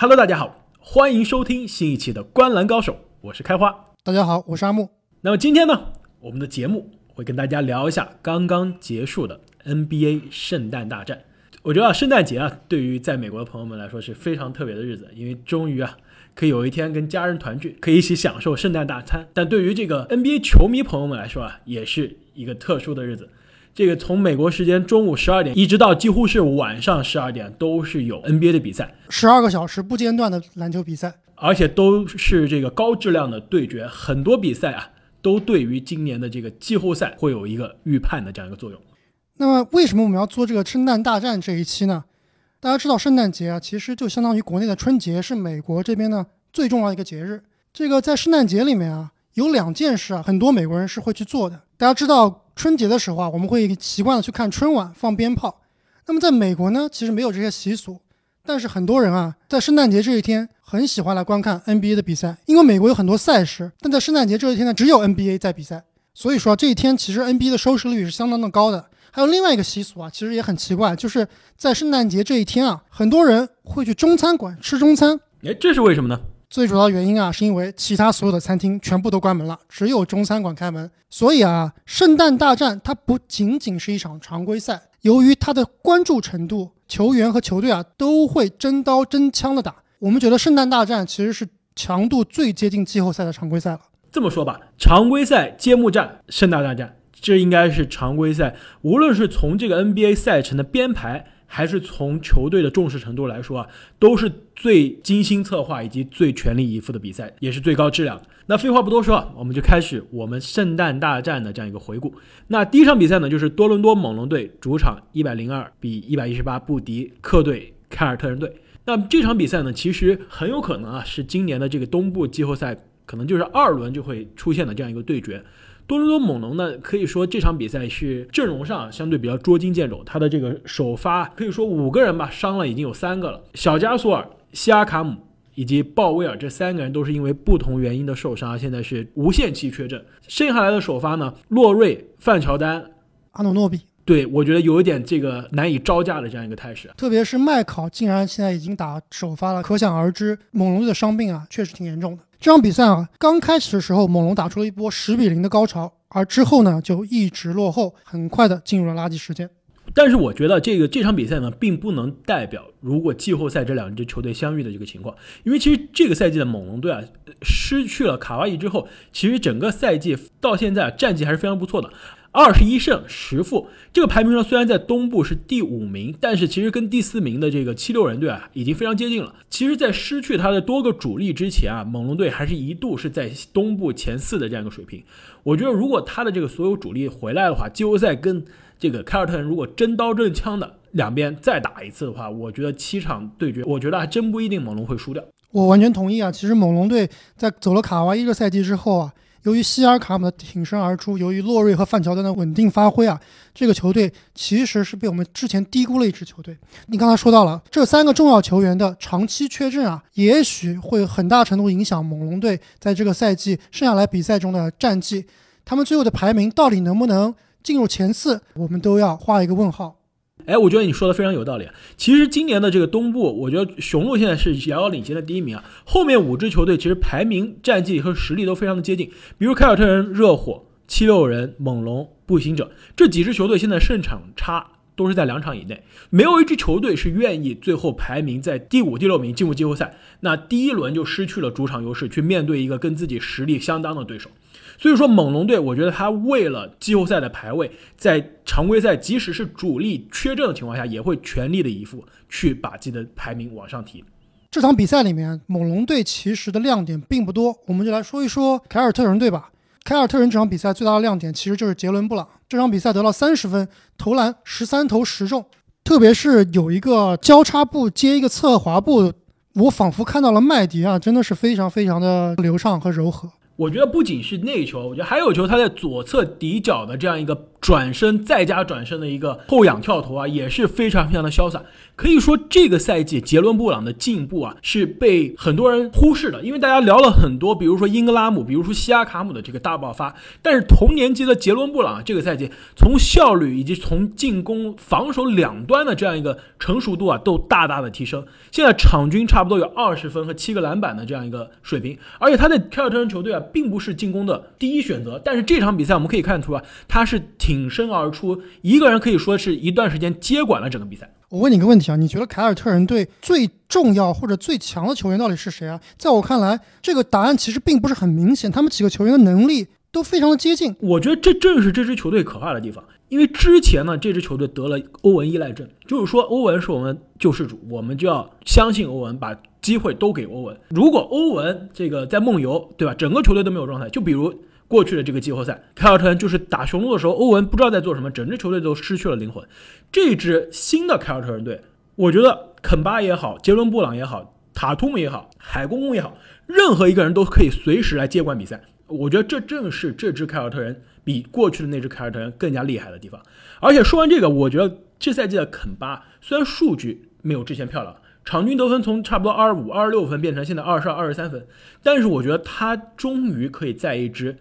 Hello，大家好，欢迎收听新一期的《观篮高手》，我是开花。大家好，我是阿木。那么今天呢，我们的节目会跟大家聊一下刚刚结束的 NBA 圣诞大战。我觉得啊，圣诞节啊，对于在美国的朋友们来说是非常特别的日子，因为终于啊，可以有一天跟家人团聚，可以一起享受圣诞大餐。但对于这个 NBA 球迷朋友们来说啊，也是一个特殊的日子。这个从美国时间中午十二点一直到几乎是晚上十二点，都是有 NBA 的比赛，十二个小时不间断的篮球比赛，而且都是这个高质量的对决。很多比赛啊，都对于今年的这个季后赛会有一个预判的这样一个作用。那么，为什么我们要做这个圣诞大战这一期呢？大家知道，圣诞节啊，其实就相当于国内的春节，是美国这边呢最重要的一个节日。这个在圣诞节里面啊，有两件事啊，很多美国人是会去做的。大家知道，春节的时候啊，我们会习惯的去看春晚、放鞭炮。那么在美国呢，其实没有这些习俗，但是很多人啊，在圣诞节这一天很喜欢来观看 NBA 的比赛，因为美国有很多赛事，但在圣诞节这一天呢，只有 NBA 在比赛，所以说这一天其实 NBA 的收视率是相当的高的。还有另外一个习俗啊，其实也很奇怪，就是在圣诞节这一天啊，很多人会去中餐馆吃中餐。哎，这是为什么呢？最主要原因啊，是因为其他所有的餐厅全部都关门了，只有中餐馆开门。所以啊，圣诞大战它不仅仅是一场常规赛，由于它的关注程度，球员和球队啊都会真刀真枪的打。我们觉得圣诞大战其实是强度最接近季后赛的常规赛了。这么说吧，常规赛揭幕战，圣诞大战。这应该是常规赛，无论是从这个 NBA 赛程的编排，还是从球队的重视程度来说啊，都是最精心策划以及最全力以赴的比赛，也是最高质量的。那废话不多说，我们就开始我们圣诞大战的这样一个回顾。那第一场比赛呢，就是多伦多猛龙队主场一百零二比一百一十八不敌客队凯尔特人队。那这场比赛呢，其实很有可能啊，是今年的这个东部季后赛可能就是二轮就会出现的这样一个对决。多伦多猛龙呢，可以说这场比赛是阵容上相对比较捉襟见肘。他的这个首发可以说五个人吧，伤了已经有三个了。小加索尔、西亚卡姆以及鲍威尔这三个人都是因为不同原因的受伤，现在是无限期缺阵。剩下来的首发呢，洛瑞、范乔丹、阿诺诺比，对我觉得有一点这个难以招架的这样一个态势。特别是麦考竟然现在已经打首发了，可想而知猛龙队的伤病啊，确实挺严重的。这场比赛啊，刚开始的时候，猛龙打出了一波十比零的高潮，而之后呢，就一直落后，很快的进入了垃圾时间。但是我觉得这个这场比赛呢，并不能代表如果季后赛这两支球队相遇的这个情况，因为其实这个赛季的猛龙队啊，失去了卡哇伊之后，其实整个赛季到现在战绩还是非常不错的。二十一胜十负，这个排名上虽然在东部是第五名，但是其实跟第四名的这个七六人队啊已经非常接近了。其实，在失去他的多个主力之前啊，猛龙队还是一度是在东部前四的这样一个水平。我觉得，如果他的这个所有主力回来的话，季后赛跟这个凯尔特人如果真刀真枪的两边再打一次的话，我觉得七场对决，我觉得还真不一定猛龙会输掉。我完全同意啊！其实猛龙队在走了卡哇伊个赛季之后啊。由于希尔卡姆的挺身而出，由于洛瑞和范乔丹的稳定发挥啊，这个球队其实是被我们之前低估了一支球队。你刚才说到了这三个重要球员的长期缺阵啊，也许会很大程度影响猛龙队在这个赛季剩下来比赛中的战绩。他们最后的排名到底能不能进入前四，我们都要画一个问号。哎，我觉得你说的非常有道理。其实今年的这个东部，我觉得雄鹿现在是遥遥领先的第一名啊。后面五支球队其实排名、战绩和实力都非常的接近。比如凯尔特人、热火、七六人、猛龙、步行者这几支球队，现在胜场差都是在两场以内。没有一支球队是愿意最后排名在第五、第六名进入季后赛，那第一轮就失去了主场优势，去面对一个跟自己实力相当的对手。所以说，猛龙队，我觉得他为了季后赛的排位，在常规赛即使是主力缺阵的情况下，也会全力的以赴去把自己的排名往上提。这场比赛里面，猛龙队其实的亮点并不多，我们就来说一说凯尔特人队吧。凯尔特人这场比赛最大的亮点其实就是杰伦布朗，这场比赛得了三十分，投篮十三投十中，特别是有一个交叉步接一个侧滑步，我仿佛看到了麦迪啊，真的是非常非常的流畅和柔和。我觉得不仅是内球，我觉得还有球，他在左侧底角的这样一个转身再加转身的一个后仰跳投啊，也是非常非常的潇洒。可以说这个赛季杰伦布朗的进步啊是被很多人忽视的，因为大家聊了很多，比如说英格拉姆，比如说西亚卡姆的这个大爆发，但是同年级的杰伦布朗这个赛季从效率以及从进攻、防守两端的这样一个成熟度啊都大大的提升，现在场均差不多有二十分和七个篮板的这样一个水平，而且他在凯尔特人球队啊并不是进攻的第一选择，但是这场比赛我们可以看出啊他是挺身而出，一个人可以说是一段时间接管了整个比赛。我问你个问题啊，你觉得凯尔特人队最重要或者最强的球员到底是谁啊？在我看来，这个答案其实并不是很明显，他们几个球员的能力都非常的接近。我觉得这正是这支球队可怕的地方，因为之前呢，这支球队得了欧文依赖症，就是说欧文是我们救世主，我们就要相信欧文，把机会都给欧文。如果欧文这个在梦游，对吧？整个球队都没有状态，就比如。过去的这个季后赛，凯尔特人就是打雄鹿的时候，欧文不知道在做什么，整支球队都失去了灵魂。这支新的凯尔特人队，我觉得肯巴也好，杰伦布朗也好，塔图姆也好，海公公也好，任何一个人都可以随时来接管比赛。我觉得这正是这支凯尔特人比过去的那支凯尔特人更加厉害的地方。而且说完这个，我觉得这赛季的肯巴虽然数据没有之前漂亮，场均得分从差不多二十五、二十六分变成现在二十二、二十三分，但是我觉得他终于可以在一支。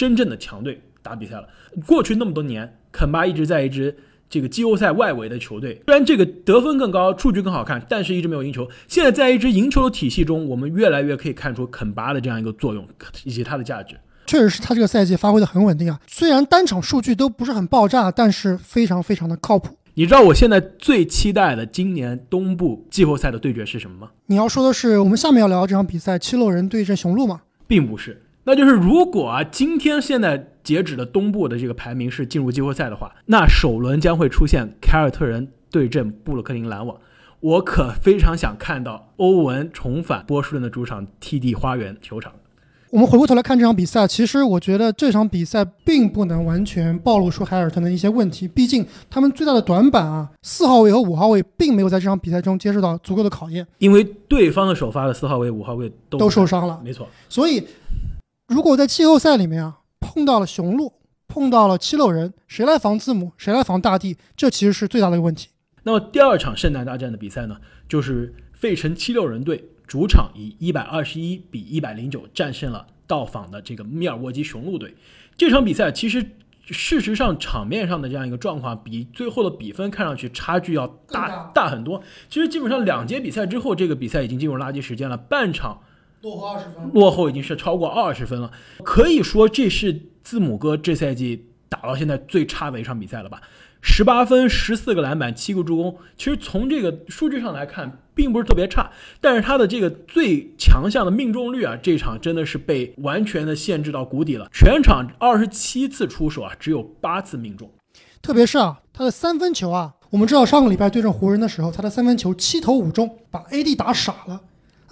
真正的强队打比赛了。过去那么多年，肯巴一直在一支这个季后赛外围的球队，虽然这个得分更高，数据更好看，但是一直没有赢球。现在在一支赢球的体系中，我们越来越可以看出肯巴的这样一个作用以及它的价值。确实是他这个赛季发挥的很稳定啊，虽然单场数据都不是很爆炸，但是非常非常的靠谱。你知道我现在最期待的今年东部季后赛的对决是什么吗？你要说的是我们下面要聊这场比赛，七六人对阵雄鹿吗？并不是。那就是如果啊，今天现在截止的东部的这个排名是进入季后赛的话，那首轮将会出现凯尔特人对阵布鲁克林篮网。我可非常想看到欧文重返波士顿的主场 TD 花园球场。我们回过头来看这场比赛，其实我觉得这场比赛并不能完全暴露出海尔特的一些问题，毕竟他们最大的短板啊，四号位和五号位并没有在这场比赛中接受到足够的考验，因为对方的首发的四号位、五号位都都受伤了。没错，所以。如果在季后赛里面啊碰到了雄鹿，碰到了七六人，谁来防字母，谁来防大地，这其实是最大的一个问题。那么第二场圣诞大战的比赛呢，就是费城七六人队主场以一百二十一比一百零九战胜了到访的这个密尔沃基雄鹿队。这场比赛其实事实上场面上的这样一个状况，比最后的比分看上去差距要大大很多。其实基本上两节比赛之后，这个比赛已经进入垃圾时间了，半场。落后二十分，落后已经是超过二十分了，可以说这是字母哥这赛季打到现在最差的一场比赛了吧？十八分，十四个篮板，七个助攻，其实从这个数据上来看，并不是特别差，但是他的这个最强项的命中率啊，这场真的是被完全的限制到谷底了，全场二十七次出手啊，只有八次命中，特别是啊，他的三分球啊，我们知道上个礼拜对阵湖人的时候，他的三分球七投五中，把 AD 打傻了。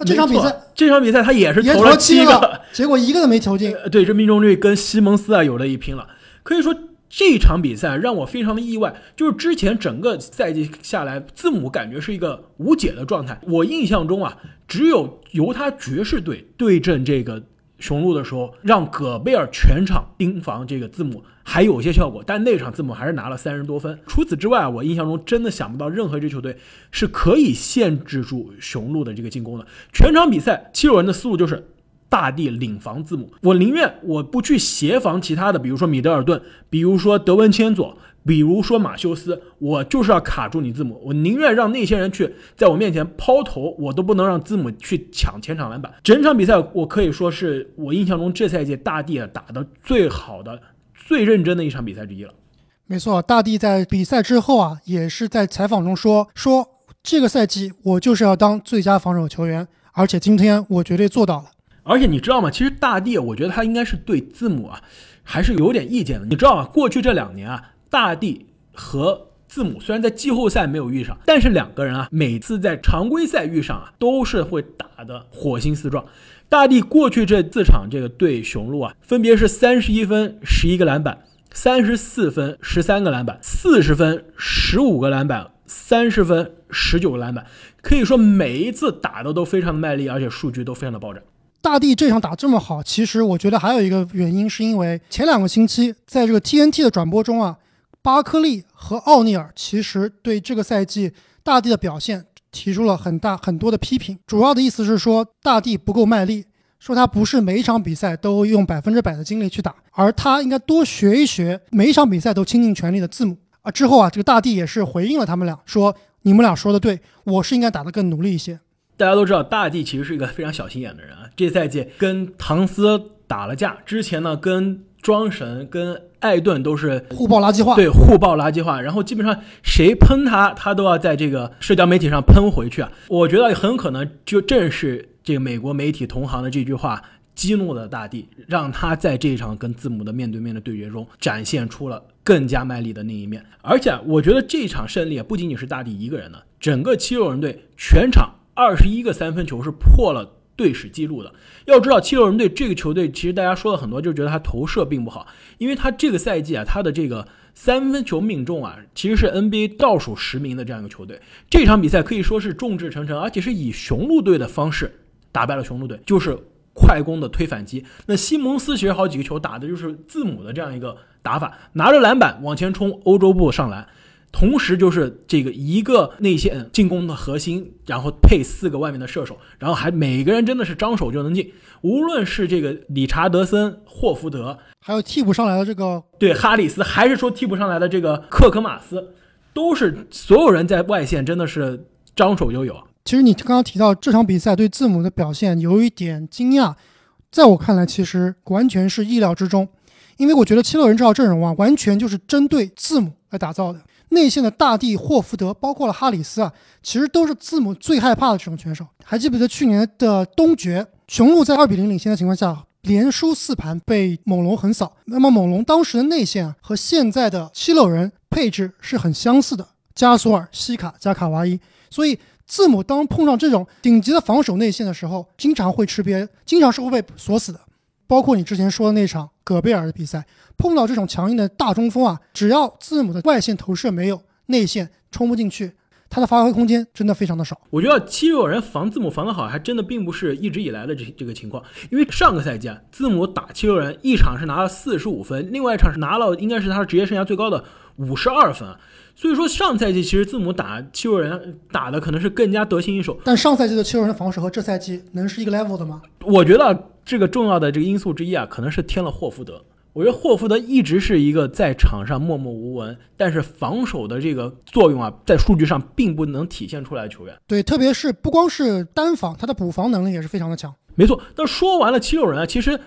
这场比赛，这场比赛他也是投了七个，结果一个都没投进。对，这命中率跟西蒙斯啊有的一拼了。可以说这场比赛让我非常的意外，就是之前整个赛季下来，字母感觉是一个无解的状态。我印象中啊，只有犹他爵士队对阵这个。雄鹿的时候，让戈贝尔全场盯防这个字母还有些效果，但那场字母还是拿了三十多分。除此之外，我印象中真的想不到任何一支球队是可以限制住雄鹿的这个进攻的。全场比赛，七六人的思路就是大地领防字母，我宁愿我不去协防其他的，比如说米德尔顿，比如说德文千佐。比如说马修斯，我就是要卡住你字母，我宁愿让那些人去在我面前抛投，我都不能让字母去抢前场篮板。整场比赛我可以说是我印象中这赛季大帝打的最好的、最认真的一场比赛之一了。没错，大帝在比赛之后啊，也是在采访中说说这个赛季我就是要当最佳防守球员，而且今天我绝对做到了。而且你知道吗？其实大帝，我觉得他应该是对字母啊还是有点意见的。你知道吗？过去这两年啊。大帝和字母虽然在季后赛没有遇上，但是两个人啊，每次在常规赛遇上啊，都是会打的火星四撞。大帝过去这四场这个对雄鹿啊，分别是三十一分、十一个篮板，三十四分、十三个篮板，四十分、十五个篮板，三十分、十九个篮板，可以说每一次打的都非常的卖力，而且数据都非常的爆炸。大帝这场打这么好，其实我觉得还有一个原因，是因为前两个星期在这个 TNT 的转播中啊。巴克利和奥尼尔其实对这个赛季大帝的表现提出了很大很多的批评，主要的意思是说大帝不够卖力，说他不是每一场比赛都用百分之百的精力去打，而他应该多学一学每一场比赛都倾尽全力的字母啊。之后啊，这个大帝也是回应了他们俩，说你们俩说的对，我是应该打得更努力一些。大家都知道，大帝其实是一个非常小心眼的人啊。这赛季跟唐斯打了架，之前呢跟庄神、跟艾顿都是互爆垃圾话，对互爆垃圾话，然后基本上谁喷他，他都要在这个社交媒体上喷回去啊。我觉得很可能就正是这个美国媒体同行的这句话激怒了大帝，让他在这场跟字母的面对面的对决中展现出了更加卖力的那一面。而且我觉得这场胜利不仅仅是大帝一个人的，整个七六人队全场。二十一个三分球是破了队史记录的。要知道，七六人队这个球队，其实大家说了很多，就觉得他投射并不好，因为他这个赛季啊，他的这个三分球命中啊，其实是 NBA 倒数十名的这样一个球队。这场比赛可以说是众志成城，而且是以雄鹿队的方式打败了雄鹿队，就是快攻的推反击。那西蒙斯其实好几个球打的就是字母的这样一个打法，拿着篮板往前冲，欧洲步上篮。同时就是这个一个内线进攻的核心，然后配四个外面的射手，然后还每个人真的是张手就能进。无论是这个理查德森、霍福德，还有替补上来的这个对哈里斯，还是说替补上来的这个克克马斯，都是所有人在外线真的是张手就有。其实你刚刚提到这场比赛对字母的表现有一点惊讶，在我看来其实完全是意料之中，因为我觉得七六人这套阵容啊，完全就是针对字母来打造的。内线的大帝霍福德，包括了哈里斯啊，其实都是字母最害怕的这种选手。还记不记得去年的东决，雄鹿在二比零领先的情况下，连输四盘被猛龙横扫。那么猛龙当时的内线啊，和现在的七六人配置是很相似的，加索尔、西卡加卡哇伊。所以字母当碰上这种顶级的防守内线的时候，经常会吃瘪，经常是会被锁死的。包括你之前说的那场戈贝尔的比赛。碰到这种强硬的大中锋啊，只要字母的外线投射没有，内线冲不进去，他的发挥空间真的非常的少。我觉得七六人防字母防得好，还真的并不是一直以来的这这个情况。因为上个赛季啊，字母打七六人一场是拿了四十五分，另外一场是拿了应该是他职业生涯最高的五十二分。所以说上赛季其实字母打七六人打的可能是更加得心应手。但上赛季的七六人的防守和这赛季能是一个 level 的吗？我觉得这个重要的这个因素之一啊，可能是添了霍福德。我觉得霍福德一直是一个在场上默默无闻，但是防守的这个作用啊，在数据上并不能体现出来的球员。对，特别是不光是单防，他的补防能力也是非常的强。没错。那说完了七六人啊，其实。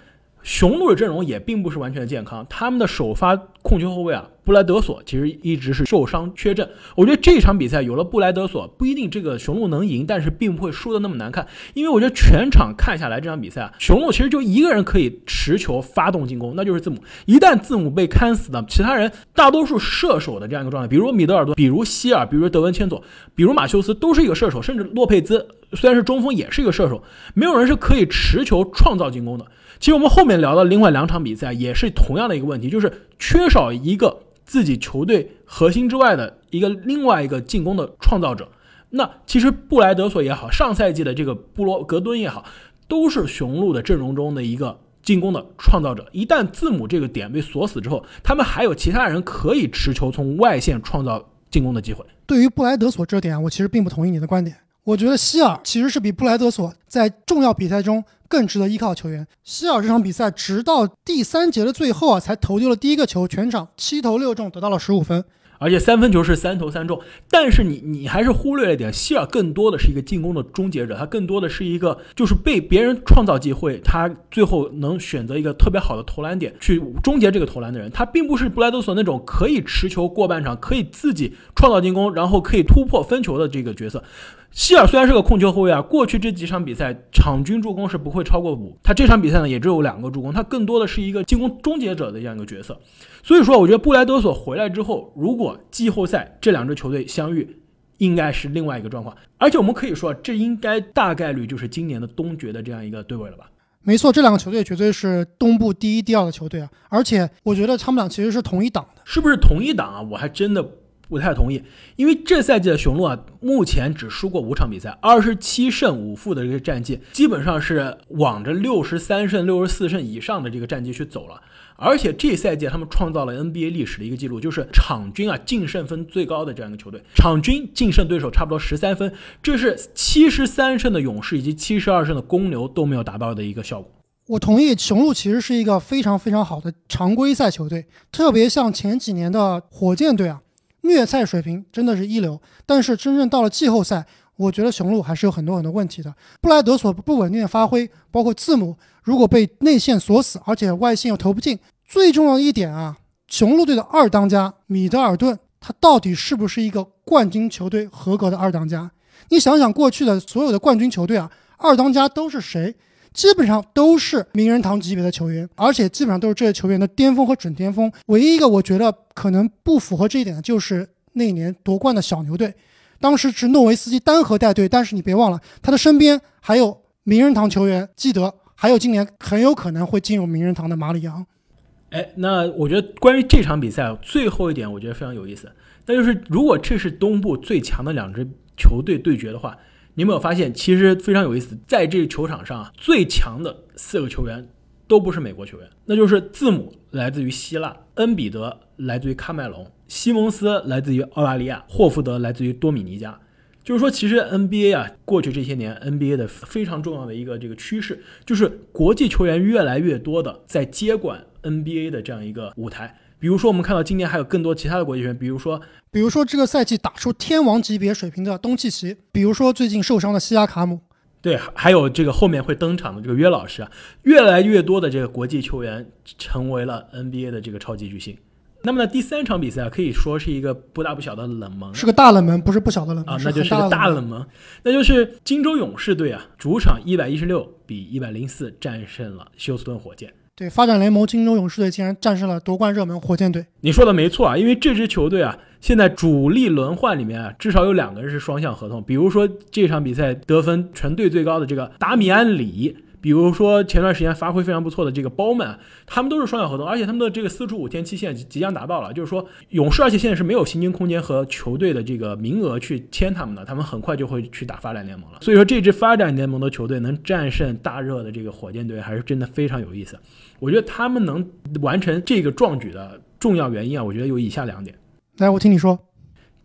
雄鹿的阵容也并不是完全的健康，他们的首发控球后卫啊，布莱德索其实一直是受伤缺阵。我觉得这场比赛有了布莱德索，不一定这个雄鹿能赢，但是并不会输的那么难看。因为我觉得全场看下来这场比赛啊，雄鹿其实就一个人可以持球发动进攻，那就是字母。一旦字母被看死呢，其他人大多数射手的这样一个状态，比如米德尔顿，比如希尔，比如德文千佐，比如马修斯，都是一个射手，甚至洛佩兹虽然是中锋，也是一个射手，没有人是可以持球创造进攻的。其实我们后面聊的另外两场比赛也是同样的一个问题，就是缺少一个自己球队核心之外的一个另外一个进攻的创造者。那其实布莱德索也好，上赛季的这个布罗格敦也好，都是雄鹿的阵容中的一个进攻的创造者。一旦字母这个点被锁死之后，他们还有其他人可以持球从外线创造进攻的机会。对于布莱德索这点，我其实并不同意你的观点。我觉得希尔其实是比布莱德索在重要比赛中更值得依靠的球员。希尔这场比赛直到第三节的最后啊，才投丢了第一个球，全场七投六中，得到了十五分。而且三分球是三投三中，但是你你还是忽略了一点，希尔更多的是一个进攻的终结者，他更多的是一个就是被别人创造机会，他最后能选择一个特别好的投篮点去终结这个投篮的人，他并不是布莱德索那种可以持球过半场，可以自己创造进攻，然后可以突破分球的这个角色。希尔虽然是个控球后卫啊，过去这几场比赛场均助攻是不会超过五，他这场比赛呢也只有两个助攻，他更多的是一个进攻终结者的这样一个角色。所以说，我觉得布莱德索回来之后，如果季后赛这两支球队相遇，应该是另外一个状况。而且我们可以说，这应该大概率就是今年的东决的这样一个对位了吧？没错，这两个球队绝对是东部第一、第二的球队啊。而且我觉得他们俩其实是同一档的，是不是同一档啊？我还真的。不太同意，因为这赛季的雄鹿啊，目前只输过五场比赛，二十七胜五负的这个战绩，基本上是往着六十三胜、六十四胜以上的这个战绩去走了。而且这赛季他们创造了 NBA 历史的一个记录，就是场均啊净胜分最高的这样一个球队，场均净胜对手差不多十三分，这是七十三胜的勇士以及七十二胜的公牛都没有达到的一个效果。我同意，雄鹿其实是一个非常非常好的常规赛球队，特别像前几年的火箭队啊，虐菜水平真的是一流。但是真正到了季后赛，我觉得雄鹿还是有很多很多问题的。布莱德所不稳定的发挥，包括字母如果被内线锁死，而且外线又投不进，最重要的一点啊，雄鹿队的二当家米德尔顿，他到底是不是一个冠军球队合格的二当家？你想想过去的所有的冠军球队啊，二当家都是谁？基本上都是名人堂级别的球员，而且基本上都是这些球员的巅峰和准巅峰。唯一一个我觉得可能不符合这一点的，就是那年夺冠的小牛队，当时是诺维斯基单核带队，但是你别忘了，他的身边还有名人堂球员基德，还有今年很有可能会进入名人堂的马里昂。哎，那我觉得关于这场比赛最后一点，我觉得非常有意思，那就是如果这是东部最强的两支球队对决的话。你有没有发现，其实非常有意思，在这个球场上啊，最强的四个球员都不是美国球员，那就是字母来自于希腊，恩比德来自于喀麦隆，西蒙斯来自于澳大利亚，霍福德来自于多米尼加。就是说，其实 NBA 啊，过去这些年 NBA 的非常重要的一个这个趋势，就是国际球员越来越多的在接管 NBA 的这样一个舞台。比如说，我们看到今年还有更多其他的国际球员，比如说，比如说这个赛季打出天王级别水平的东契奇，比如说最近受伤的西亚卡姆，对，还有这个后面会登场的这个约老师啊，越来越多的这个国际球员成为了 NBA 的这个超级巨星。那么呢，第三场比赛啊，可以说是一个不大不小的冷门，是个大冷门，不是不小的冷门啊，那就是个大冷门，那就是金州勇士队啊，主场一百一十六比一百零四战胜了休斯顿火箭。对，发展联盟金州勇士队竟然战胜了夺冠热门火箭队。你说的没错啊，因为这支球队啊，现在主力轮换里面啊，至少有两个人是双向合同。比如说这场比赛得分全队最高的这个达米安里。比如说前段时间发挥非常不错的这个包曼，他们都是双向合同，而且他们的这个四十五天期限即将达到了。就是说勇士，而且现在是没有薪金空间和球队的这个名额去签他们的，他们很快就会去打发展联盟了。所以说这支发展联盟的球队能战胜大热的这个火箭队，还是真的非常有意思。我觉得他们能完成这个壮举的重要原因啊，我觉得有以下两点。来，我听你说。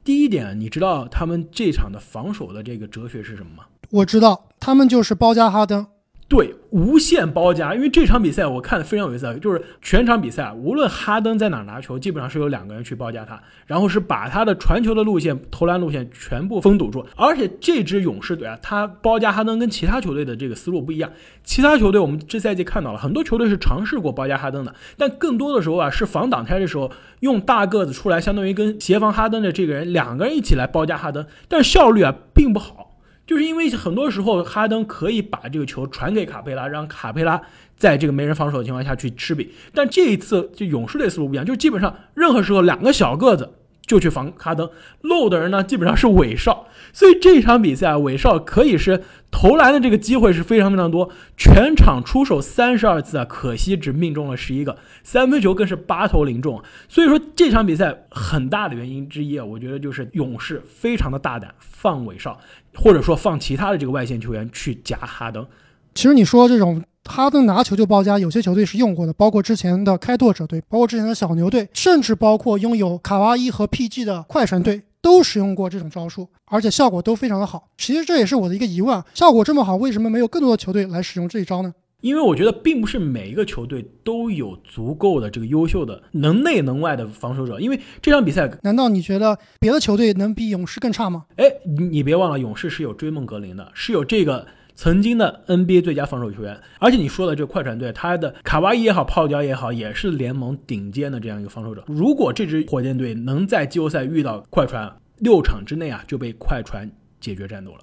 第一点，你知道他们这场的防守的这个哲学是什么吗？我知道，他们就是包夹哈登。对，无限包夹，因为这场比赛我看的非常有意思，就是全场比赛，无论哈登在哪拿球，基本上是有两个人去包夹他，然后是把他的传球的路线、投篮路线全部封堵住。而且这支勇士队啊，他包夹哈登跟其他球队的这个思路不一样。其他球队我们这赛季看到了很多球队是尝试过包夹哈登的，但更多的时候啊，是防挡拆的时候用大个子出来，相当于跟协防哈登的这个人两个人一起来包夹哈登，但效率啊并不好。就是因为很多时候哈登可以把这个球传给卡佩拉，让卡佩拉在这个没人防守的情况下去吃饼，但这一次就勇士队思路不一样，就基本上任何时候两个小个子。就去防哈登，漏的人呢基本上是韦少，所以这场比赛啊，韦少可以是投篮的这个机会是非常非常多，全场出手三十二次啊，可惜只命中了十一个，三分球更是八投零中，所以说这场比赛很大的原因之一啊，我觉得就是勇士非常的大胆放韦少，或者说放其他的这个外线球员去夹哈登。其实你说这种。哈登拿球就包夹，有些球队是用过的，包括之前的开拓者队，包括之前的小牛队，甚至包括拥有卡哇伊和 PG 的快船队，都使用过这种招数，而且效果都非常的好。其实这也是我的一个疑问：效果这么好，为什么没有更多的球队来使用这一招呢？因为我觉得并不是每一个球队都有足够的这个优秀的能内能外的防守者。因为这场比赛，难道你觉得别的球队能比勇士更差吗？哎，你你别忘了，勇士是有追梦格林的，是有这个。曾经的 NBA 最佳防守球员，而且你说的这个快船队，他的卡哇伊也好，泡椒也好，也是联盟顶尖的这样一个防守者。如果这支火箭队能在季后赛遇到快船，六场之内啊就被快船解决战斗了。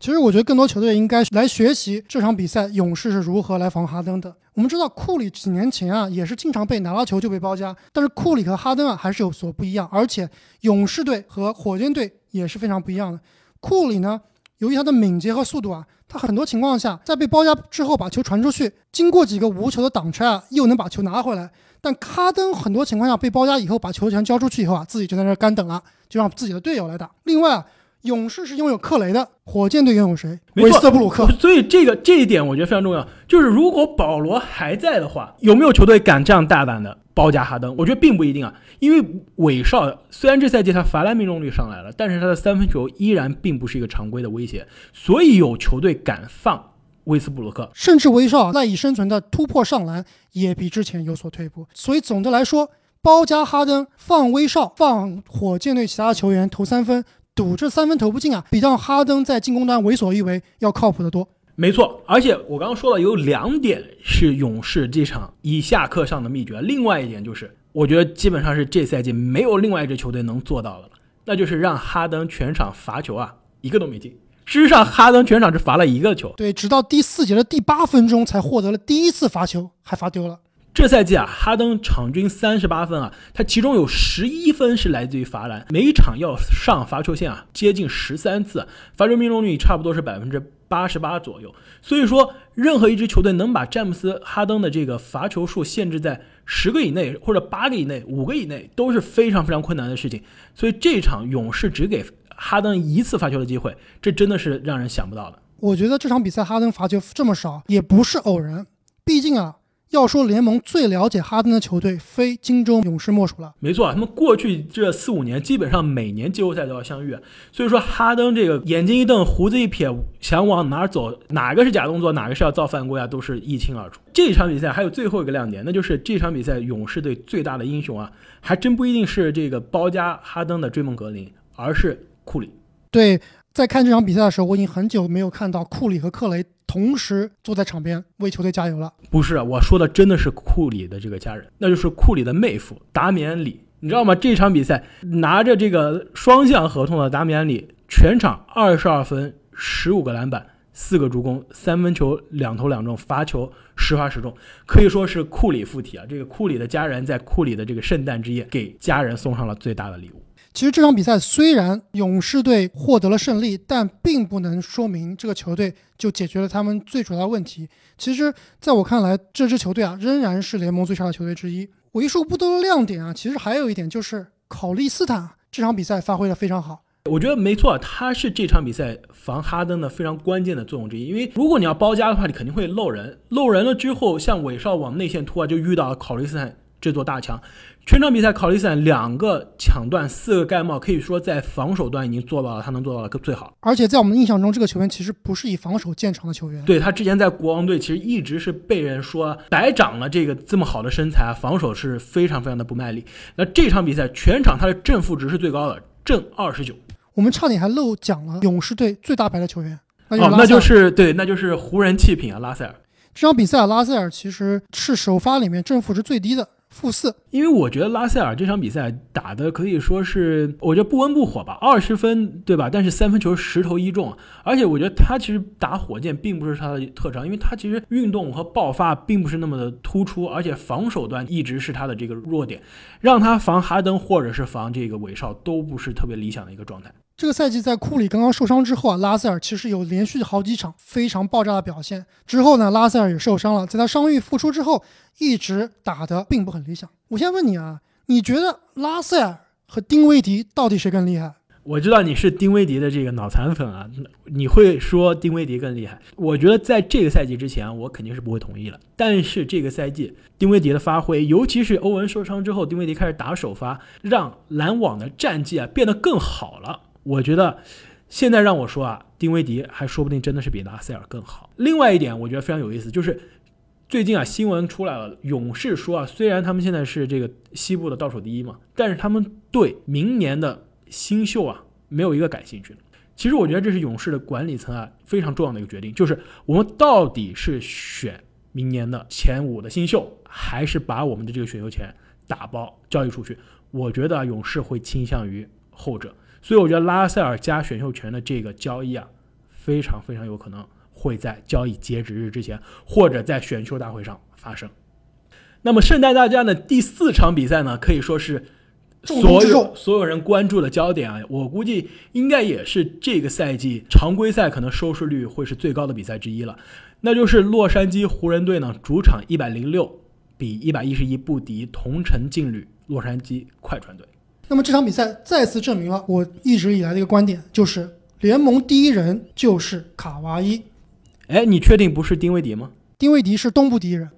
其实我觉得更多球队应该来学习这场比赛，勇士是如何来防哈登的。我们知道库里几年前啊也是经常被拿到球就被包夹，但是库里和哈登啊还是有所不一样，而且勇士队和火箭队也是非常不一样的。库里呢，由于他的敏捷和速度啊。他很多情况下在被包夹之后把球传出去，经过几个无球的挡拆啊，又能把球拿回来。但哈登很多情况下被包夹以后把球权交出去以后啊，自己就在那干等了，就让自己的队友来打。另外啊，勇士是拥有克雷的，火箭队拥有谁？没错韦斯特布鲁克。所以这个这一点我觉得非常重要，就是如果保罗还在的话，有没有球队敢这样大胆的包夹哈登？我觉得并不一定啊，因为韦少虽然这赛季他罚篮命中率上来了，但是他的三分球依然并不是一个常规的威胁，所以有球队敢放威斯布鲁克。甚至威少赖以生存的突破上篮也比之前有所退步。所以总的来说，包夹哈登放威少，放火箭队其他球员投三分，赌这三分投不进啊，比让哈登在进攻端为所欲为要靠谱得多。没错，而且我刚刚说了，有两点是勇士这场以下克上的秘诀，另外一点就是，我觉得基本上是这赛季没有另外一支球队能做到的了，那就是让哈登全场罚球啊，一个都没进。事实上，哈登全场只罚了一个球。对，直到第四节的第八分钟才获得了第一次罚球，还罚丢了。这赛季啊，哈登场均三十八分啊，他其中有十一分是来自于罚篮，每场要上罚球线啊，接近十三次，罚球命中率差不多是百分之八十八左右。所以说，任何一支球队能把詹姆斯、哈登的这个罚球数限制在十个以内，或者八个以内、五个以内，都是非常非常困难的事情。所以这场勇士只给哈登一次罚球的机会，这真的是让人想不到的。我觉得这场比赛哈登罚球这么少也不是偶然，毕竟啊，要说联盟最了解哈登的球队，非金州勇士莫属了。没错，他们过去这四五年基本上每年季后赛都要相遇，所以说哈登这个眼睛一瞪，胡子一撇，想往哪儿走，哪个是假动作，哪个是要造犯规啊，都是一清二楚。这场比赛还有最后一个亮点，那就是这场比赛勇士队最大的英雄啊，还真不一定是这个包夹哈登的追梦格林，而是库里。对，在看这场比赛的时候，我已经很久没有看到库里和克雷同时坐在场边为球队加油了。不是，我说的真的是库里的这个家人，那就是库里的妹夫达米安·里。你知道吗？这场比赛拿着这个双向合同的达米安·里，全场二十二分、十五个篮板、四个助攻、三分球两投两中，罚球十罚十中，可以说是库里附体啊！这个库里的家人在库里的这个圣诞之夜给家人送上了最大的礼物。其实这场比赛虽然勇士队获得了胜利，但并不能说明这个球队就解决了他们最主要的问题。其实，在我看来，这支球队啊仍然是联盟最差的球队之一。为数不多的亮点啊，其实还有一点就是考利斯坦这场比赛发挥的非常好。我觉得没错，他是这场比赛防哈登的非常关键的作用之一。因为如果你要包夹的话，你肯定会漏人，漏人了之后，像韦少往内线突啊，就遇到考利斯坦这座大墙。全场比赛，考利斯坦两个抢断，四个盖帽，可以说在防守端已经做到了他能做到的最好。而且在我们的印象中，这个球员其实不是以防守见长的球员。对他之前在国王队，其实一直是被人说白长了这个这么好的身材，防守是非常非常的不卖力。那这场比赛全场他的正负值是最高的，正二十九。我们差点还漏讲了勇士队最大牌的球员，那就是哦，那拉塞尔就是对，那就是湖人弃品啊，拉塞尔。这场比赛啊，拉塞尔其实是首发里面正负值最低的，负四。因为我觉得拉塞尔这场比赛打的可以说是，我觉得不温不火吧，二十分对吧？但是三分球十投一中，而且我觉得他其实打火箭并不是他的特长，因为他其实运动和爆发并不是那么的突出，而且防守端一直是他的这个弱点，让他防哈登或者是防这个韦少都不是特别理想的一个状态。这个赛季在库里刚刚受伤之后啊，拉塞尔其实有连续好几场非常爆炸的表现。之后呢，拉塞尔也受伤了，在他伤愈复出之后，一直打得并不很理想。我先问你啊，你觉得拉塞尔和丁威迪到底谁更厉害？我知道你是丁威迪的这个脑残粉啊，你会说丁威迪更厉害。我觉得在这个赛季之前，我肯定是不会同意了。但是这个赛季，丁威迪的发挥，尤其是欧文受伤之后，丁威迪开始打首发，让篮网的战绩啊变得更好了。我觉得现在让我说啊，丁威迪还说不定真的是比拉塞尔更好。另外一点，我觉得非常有意思，就是最近啊新闻出来了，勇士说啊，虽然他们现在是这个西部的倒数第一嘛，但是他们对明年的新秀啊没有一个感兴趣的。其实我觉得这是勇士的管理层啊非常重要的一个决定，就是我们到底是选明年的前五的新秀，还是把我们的这个选秀权打包交易出去？我觉得啊勇士会倾向于后者。所以我觉得拉塞尔加选秀权的这个交易啊，非常非常有可能会在交易截止日之前，或者在选秀大会上发生。那么圣诞大战的第四场比赛呢，可以说是所有所有人关注的焦点啊。我估计应该也是这个赛季常规赛可能收视率会是最高的比赛之一了，那就是洛杉矶湖人队呢主场一百零六比一百一十一不敌同城劲旅洛杉矶快船队。那么这场比赛再次证明了我一直以来的一个观点，就是联盟第一人就是卡哇伊，哎，你确定不是丁威迪吗？丁威迪是东部第一人。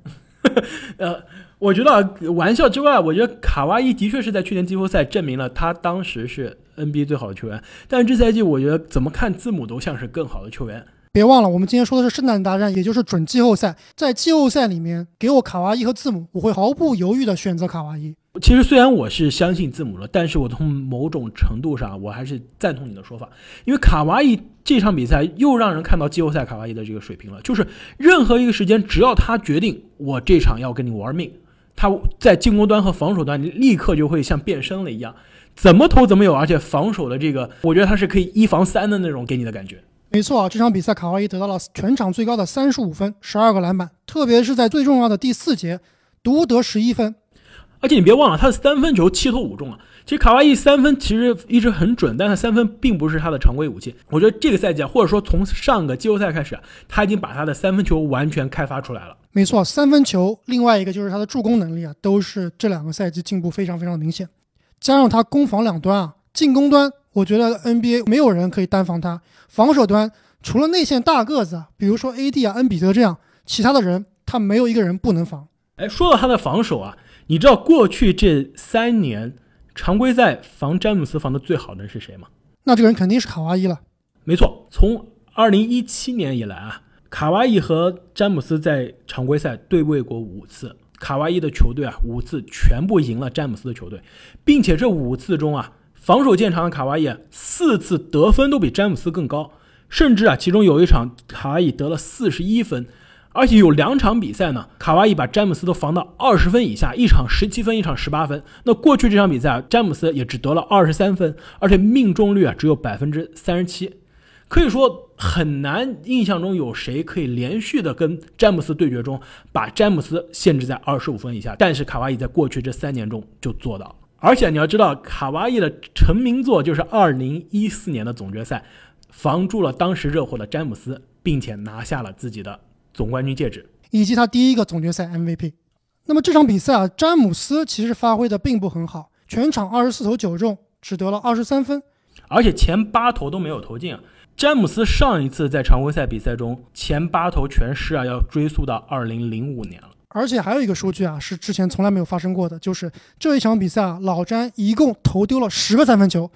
呃，我觉得啊玩笑之外，我觉得卡哇伊的确是在去年季后赛证明了他当时是 NBA 最好的球员，但是这赛季我觉得怎么看字母都像是更好的球员。别忘了，我们今天说的是圣诞大战，也就是准季后赛。在季后赛里面，给我卡哇伊和字母，我会毫不犹豫地选择卡哇伊。其实虽然我是相信字母了，但是我从某种程度上我还是赞同你的说法，因为卡哇伊这场比赛又让人看到季后赛卡哇伊的这个水平了，就是任何一个时间，只要他决定我这场要跟你玩命，他在进攻端和防守端你立刻就会像变身了一样，怎么投怎么有，而且防守的这个，我觉得他是可以一防三的那种给你的感觉。没错啊，这场比赛卡哇伊得到了全场最高的三十五分，十二个篮板，特别是在最重要的第四节，独得十一分。而且你别忘了，他的三分球七投五中啊。其实卡哇伊三分其实一直很准，但他三分并不是他的常规武器。我觉得这个赛季啊，或者说从上个季后赛开始，他已经把他的三分球完全开发出来了。没错，三分球，另外一个就是他的助攻能力啊，都是这两个赛季进步非常非常明显。加上他攻防两端啊，进攻端。我觉得 NBA 没有人可以单防他，防守端除了内线大个子，比如说 AD 啊、恩比德这样，其他的人他没有一个人不能防。哎，说到他的防守啊，你知道过去这三年常规赛防詹姆斯防的最好的人是谁吗？那这个人肯定是卡哇伊了。没错，从二零一七年以来啊，卡哇伊和詹姆斯在常规赛对位过五次，卡哇伊的球队啊五次全部赢了詹姆斯的球队，并且这五次中啊。防守见长的卡哇伊四次得分都比詹姆斯更高，甚至啊，其中有一场卡哇伊得了四十一分，而且有两场比赛呢，卡哇伊把詹姆斯都防到二十分以下，一场十七分，一场十八分。那过去这场比赛啊，詹姆斯也只得了二十三分，而且命中率啊只有百分之三十七，可以说很难印象中有谁可以连续的跟詹姆斯对决中把詹姆斯限制在二十五分以下，但是卡哇伊在过去这三年中就做到了。而且你要知道，卡哇伊的成名作就是2014年的总决赛，防住了当时热火的詹姆斯，并且拿下了自己的总冠军戒指，以及他第一个总决赛 MVP。那么这场比赛啊，詹姆斯其实发挥的并不很好，全场二十四投九中，只得了二十三分，而且前八投都没有投进啊。詹姆斯上一次在常规赛比赛中前八投全失啊，要追溯到二零零五年了。而且还有一个数据啊，是之前从来没有发生过的，就是这一场比赛啊，老詹一共投丢了十个三分球，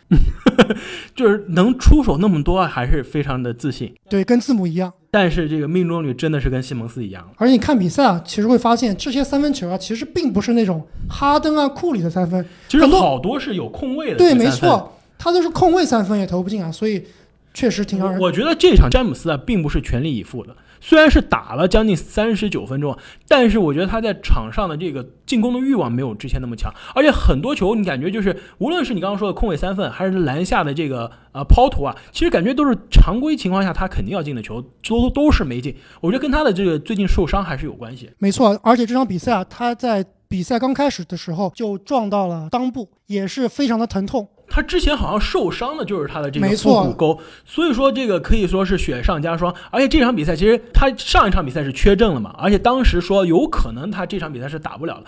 就是能出手那么多，还是非常的自信。对，跟字母一样。但是这个命中率真的是跟西蒙斯一样。而且你看比赛啊，其实会发现这些三分球啊，其实并不是那种哈登啊、库里的三分，其实好多是有空位的。对，没错，他都是空位三分也投不进啊，所以确实挺让人。我觉得这场詹姆斯啊，并不是全力以赴的。虽然是打了将近三十九分钟，但是我觉得他在场上的这个进攻的欲望没有之前那么强，而且很多球你感觉就是，无论是你刚刚说的空位三分，还是篮下的这个呃抛投啊，其实感觉都是常规情况下他肯定要进的球，都都是没进。我觉得跟他的这个最近受伤还是有关系。没错，而且这场比赛啊，他在比赛刚开始的时候就撞到了裆部，也是非常的疼痛。他之前好像受伤的就是他的这个腹股沟，所以说这个可以说是雪上加霜。而且这场比赛其实他上一场比赛是缺阵了嘛，而且当时说有可能他这场比赛是打不了了。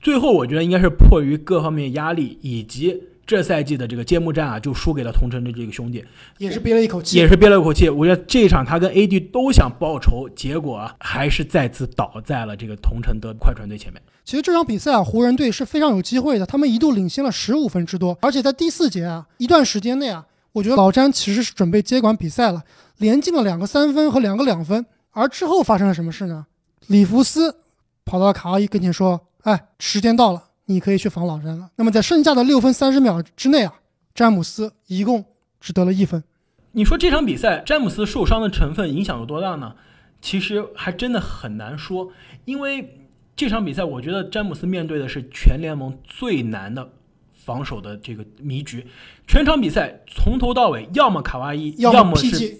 最后我觉得应该是迫于各方面压力以及。这赛季的这个揭幕战啊，就输给了同城的这个兄弟，也是憋了一口气，也是憋了一口气。我觉得这一场他跟 AD 都想报仇，结果啊，还是再次倒在了这个同城的快船队前面。其实这场比赛啊，湖人队是非常有机会的，他们一度领先了十五分之多，而且在第四节啊，一段时间内啊，我觉得老詹其实是准备接管比赛了，连进了两个三分和两个两分。而之后发生了什么事呢？里弗斯跑到卡哇伊跟前说：“哎，时间到了。”你可以去防老詹了。那么在剩下的六分三十秒之内啊，詹姆斯一共只得了一分。你说这场比赛詹姆斯受伤的成分影响有多大呢？其实还真的很难说，因为这场比赛我觉得詹姆斯面对的是全联盟最难的防守的这个迷局。全场比赛从头到尾，要么卡哇伊，要么是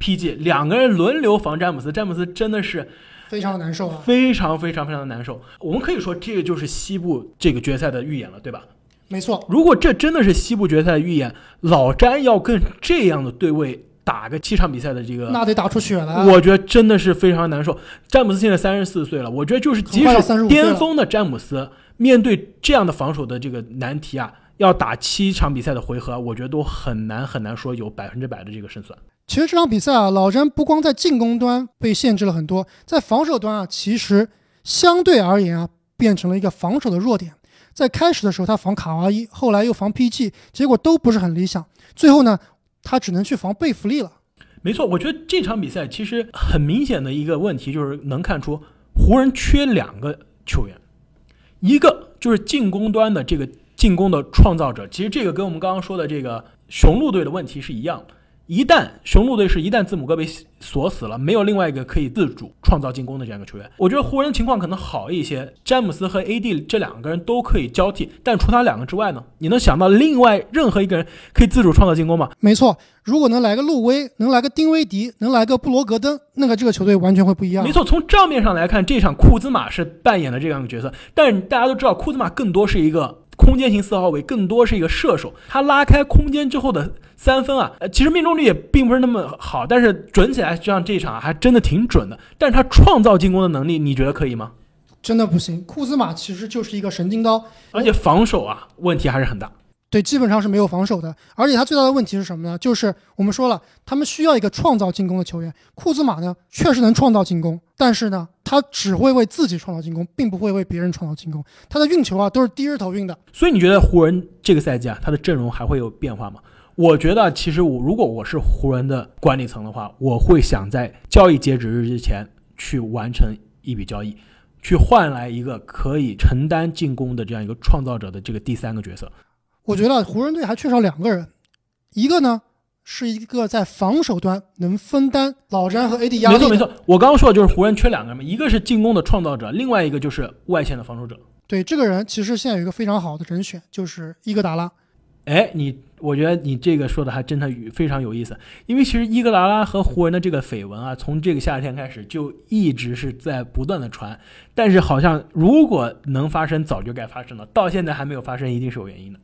PG，两个人轮流防詹姆斯。詹姆斯真的是。非常难受啊！非常非常非常的难受。我们可以说，这个就是西部这个决赛的预演了，对吧？没错。如果这真的是西部决赛的预演，老詹要跟这样的对位打个七场比赛的这个，那得打出血来。我觉得真的是非常难受。詹姆斯现在三十四岁了，我觉得就是即使巅峰的詹姆斯面对这样的防守的这个难题啊，要打七场比赛的回合，我觉得都很难很难说有百分之百的这个胜算。其实这场比赛啊，老詹不光在进攻端被限制了很多，在防守端啊，其实相对而言啊，变成了一个防守的弱点。在开始的时候他防卡哇伊，后来又防 PG，结果都不是很理想。最后呢，他只能去防贝弗利了。没错，我觉得这场比赛其实很明显的一个问题就是能看出湖人缺两个球员，一个就是进攻端的这个进攻的创造者。其实这个跟我们刚刚说的这个雄鹿队的问题是一样的。一旦雄鹿队是一旦字母哥被锁死了，没有另外一个可以自主创造进攻的这样一个球员，我觉得湖人情况可能好一些。詹姆斯和 AD 这两个人都可以交替，但除他两个之外呢，你能想到另外任何一个人可以自主创造进攻吗？没错，如果能来个路威，能来个丁威迪，能来个布罗格登，那个这个球队完全会不一样。没错，从账面上来看，这场库兹马是扮演了这样一个角色，但是大家都知道，库兹马更多是一个。空间型四号位更多是一个射手，他拉开空间之后的三分啊，呃，其实命中率也并不是那么好，但是准起来，就像这一场还真的挺准的。但是他创造进攻的能力，你觉得可以吗？真的不行，库兹马其实就是一个神经刀，而且防守啊问题还是很大。对，基本上是没有防守的，而且他最大的问题是什么呢？就是我们说了，他们需要一个创造进攻的球员。库兹马呢，确实能创造进攻，但是呢，他只会为自己创造进攻，并不会为别人创造进攻。他的运球啊，都是低着头运的。所以你觉得湖人这个赛季啊，他的阵容还会有变化吗？我觉得，其实我如果我是湖人的管理层的话，我会想在交易截止日之前去完成一笔交易，去换来一个可以承担进攻的这样一个创造者的这个第三个角色。我觉得湖人队还缺少两个人，一个呢是一个在防守端能分担老詹和 AD 压力。没错没错，我刚刚说的就是湖人缺两个人嘛，一个是进攻的创造者，另外一个就是外线的防守者。对，这个人其实现在有一个非常好的人选，就是伊戈达拉。哎，你我觉得你这个说的还真的非常有意思，因为其实伊戈达拉和湖人的这个绯闻啊，从这个夏天开始就一直是在不断的传，但是好像如果能发生，早就该发生了，到现在还没有发生，一定是有原因的。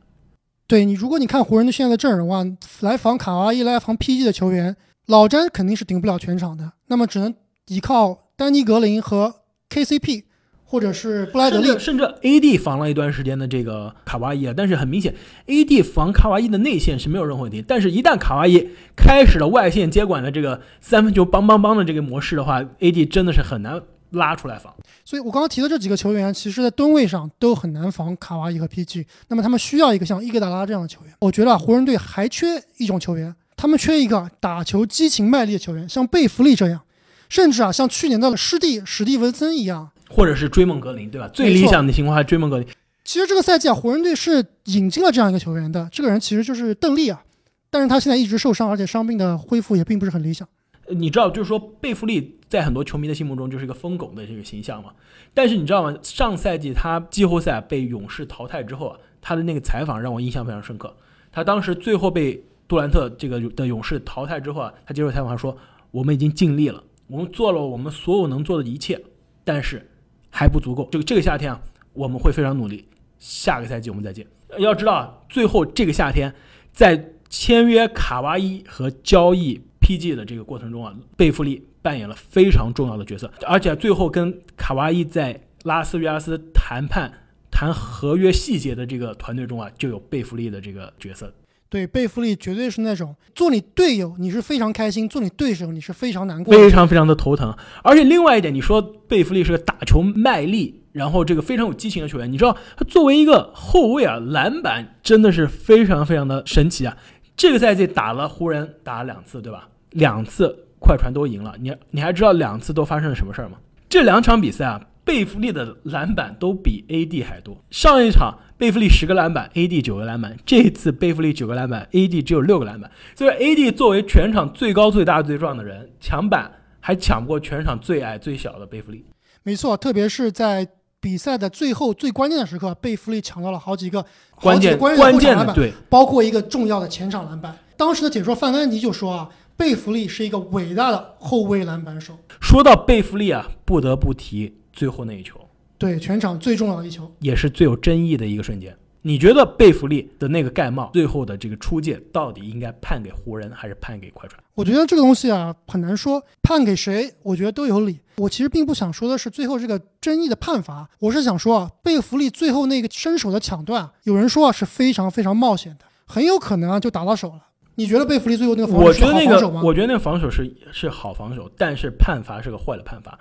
对你，如果你看湖人的现在的阵容啊，来防卡哇伊、来防 PG 的球员，老詹肯定是顶不了全场的，那么只能依靠丹尼格林和 KCP，或者是布莱德利，甚至 AD 防了一段时间的这个卡哇伊啊。但是很明显，AD 防卡哇伊的内线是没有任何问题，但是一旦卡哇伊开始了外线接管的这个三分球邦邦邦的这个模式的话，AD 真的是很难。拉出来防，所以我刚刚提的这几个球员，其实在吨位上都很难防卡哇伊和 PG。那么他们需要一个像伊戈达拉这样的球员。我觉得湖人队还缺一种球员，他们缺一个打球激情卖力的球员，像贝弗利这样，甚至啊像去年的师弟史蒂文森一样，或者是追梦格林，对吧？最理想的情况下，追梦格林。其实这个赛季啊，湖人队是引进了这样一个球员的，这个人其实就是邓利啊，但是他现在一直受伤，而且伤病的恢复也并不是很理想。你知道，就是说贝弗利在很多球迷的心目中就是一个疯狗的这个形象嘛。但是你知道吗？上赛季他季后赛被勇士淘汰之后啊，他的那个采访让我印象非常深刻。他当时最后被杜兰特这个的勇士淘汰之后啊，他接受采访说：“我们已经尽力了，我们做了我们所有能做的一切，但是还不足够。这个这个夏天啊，我们会非常努力。下个赛季我们再见。要知道，最后这个夏天在签约卡哇伊和交易。” PG 的这个过程中啊，贝弗利扮演了非常重要的角色，而且最后跟卡哇伊在拉斯维加斯谈判谈合约细节的这个团队中啊，就有贝弗利的这个角色。对，贝弗利绝对是那种做你队友你是非常开心，做你对手你是非常难过，非常非常的头疼。而且另外一点，你说贝弗利是个打球卖力，然后这个非常有激情的球员，你知道他作为一个后卫啊，篮板真的是非常非常的神奇啊。这个赛季打了湖人打了两次，对吧？两次快船都赢了，你你还知道两次都发生了什么事儿吗？这两场比赛啊，贝弗利的篮板都比 AD 还多。上一场贝弗利十个篮板，AD 九个篮板，这一次贝弗利九个篮板，AD 只有六个篮板。所以 AD 作为全场最高、最大、最壮的人，抢板还抢不过全场最矮、最小的贝弗利。没错，特别是在比赛的最后最关键的时刻，贝弗利抢到了好几个关键关键的对，包括一个重要的前场篮板。当时的解说范安迪就说啊。贝弗利是一个伟大的后卫篮板手。说到贝弗利啊，不得不提最后那一球，对全场最重要的一球，也是最有争议的一个瞬间。你觉得贝弗利的那个盖帽最后的这个出界到底应该判给湖人还是判给快船？我觉得这个东西啊很难说，判给谁，我觉得都有理。我其实并不想说的是最后这个争议的判罚，我是想说啊，贝弗利最后那个伸手的抢断，有人说啊是非常非常冒险的，很有可能啊就打到手了。你觉得贝弗利最后那个防守是我觉得那个好防守吗？我觉得那个防守是是好防守，但是判罚是个坏的判罚，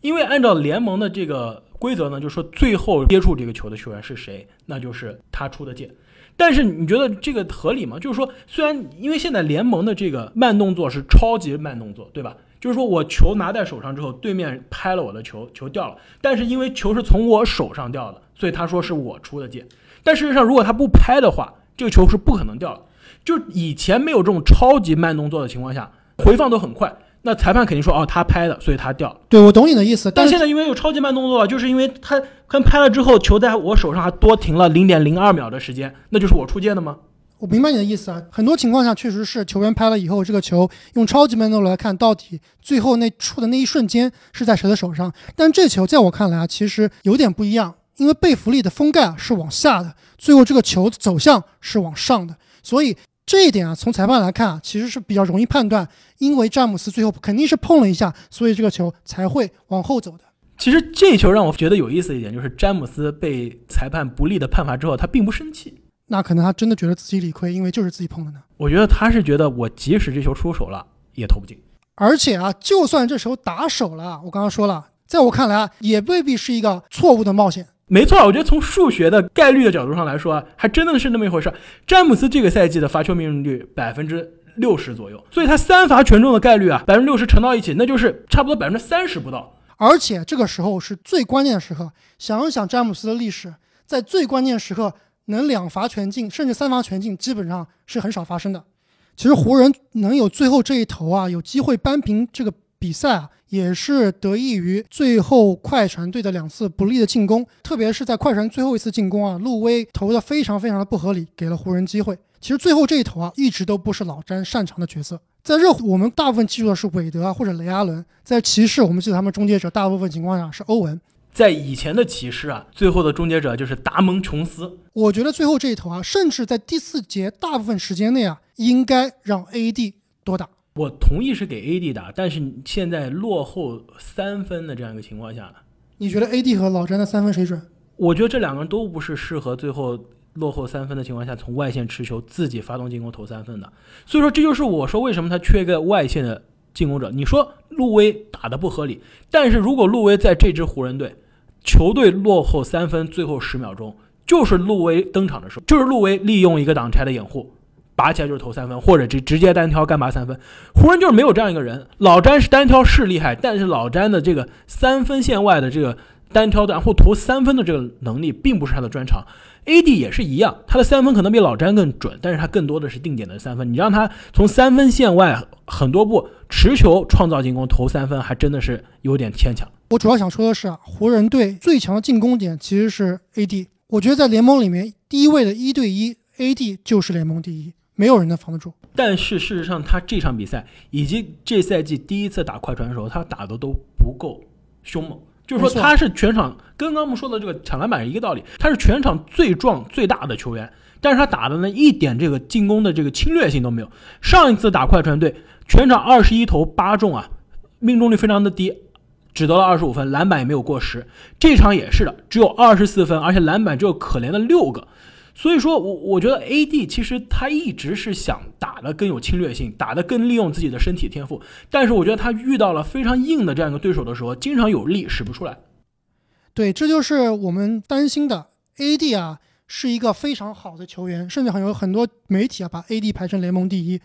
因为按照联盟的这个规则呢，就是说最后接触这个球的球员是谁，那就是他出的界。但是你觉得这个合理吗？就是说，虽然因为现在联盟的这个慢动作是超级慢动作，对吧？就是说我球拿在手上之后，对面拍了我的球，球掉了，但是因为球是从我手上掉的，所以他说是我出的界。但事实上，如果他不拍的话，这个球是不可能掉的。就以前没有这种超级慢动作的情况下，回放都很快，那裁判肯定说哦他拍的，所以他掉了。对，我懂你的意思，但但现在因为有超级慢动作了，就是因为他跟拍了之后，球在我手上还多停了零点零二秒的时间，那就是我出界的吗？我明白你的意思啊。很多情况下确实是球员拍了以后，这个球用超级慢动作来看，到底最后那触的那一瞬间是在谁的手上。但这球在我看来啊，其实有点不一样，因为贝弗利的封盖啊是往下的，最后这个球走向是往上的，所以。这一点啊，从裁判来看啊，其实是比较容易判断，因为詹姆斯最后肯定是碰了一下，所以这个球才会往后走的。其实这球让我觉得有意思一点，就是詹姆斯被裁判不利的判罚之后，他并不生气。那可能他真的觉得自己理亏，因为就是自己碰的呢。我觉得他是觉得我即使这球出手了，也投不进。而且啊，就算这球打手了，我刚刚说了，在我看来啊，也未必是一个错误的冒险。没错，我觉得从数学的概率的角度上来说，还真的是那么一回事。詹姆斯这个赛季的罚球命中率百分之六十左右，所以他三罚全中的概率啊，百分之六十乘到一起，那就是差不多百分之三十不到。而且这个时候是最关键的时刻，想一想詹姆斯的历史，在最关键时刻能两罚全进，甚至三罚全进，基本上是很少发生的。其实湖人能有最后这一投啊，有机会扳平这个比赛啊，也是得益于最后快船队的两次不利的进攻，特别是在快船最后一次进攻啊，路威投的非常非常的不合理，给了湖人机会。其实最后这一投啊，一直都不是老詹擅长的角色。在热火，我们大部分记住的是韦德啊或者雷阿伦；在骑士，我们记得他们终结者大部分情况下是欧文。在以前的骑士啊，最后的终结者就是达蒙琼斯。我觉得最后这一投啊，甚至在第四节大部分时间内啊，应该让 AD 多打。我同意是给 AD 打，但是现在落后三分的这样一个情况下，你觉得 AD 和老詹的三分水准？我觉得这两个人都不是适合最后落后三分的情况下从外线持球自己发动进攻投三分的。所以说，这就是我说为什么他缺一个外线的进攻者。你说路威打的不合理，但是如果路威在这支湖人队，球队落后三分，最后十秒钟，就是路威登场的时候，就是路威利用一个挡拆的掩护。拔起来就是投三分，或者直直接单挑干拔三分。湖人就是没有这样一个人。老詹是单挑是厉害，但是老詹的这个三分线外的这个单挑的然后投三分的这个能力并不是他的专长。AD 也是一样，他的三分可能比老詹更准，但是他更多的是定点的三分。你让他从三分线外很多步持球创造进攻投三分，还真的是有点牵强。我主要想说的是啊，湖人队最强的进攻点其实是 AD。我觉得在联盟里面第一位的一对一 AD 就是联盟第一。没有人能防得住。但是事实上，他这场比赛以及这赛季第一次打快船的时候，他打的都不够凶猛。就是说，他是全场跟刚刚我们说的这个抢篮板是一个道理，他是全场最壮最大的球员，但是他打的呢一点这个进攻的这个侵略性都没有。上一次打快船队，全场二十一投八中啊，命中率非常的低，只得了二十五分，篮板也没有过十。这场也是的，只有二十四分，而且篮板只有可怜的六个。所以说我我觉得 A.D 其实他一直是想打的更有侵略性，打的更利用自己的身体天赋，但是我觉得他遇到了非常硬的这样一个对手的时候，经常有力使不出来。对，这就是我们担心的。A.D 啊是一个非常好的球员，甚至还有很多媒体啊把 A.D 排成联盟第一。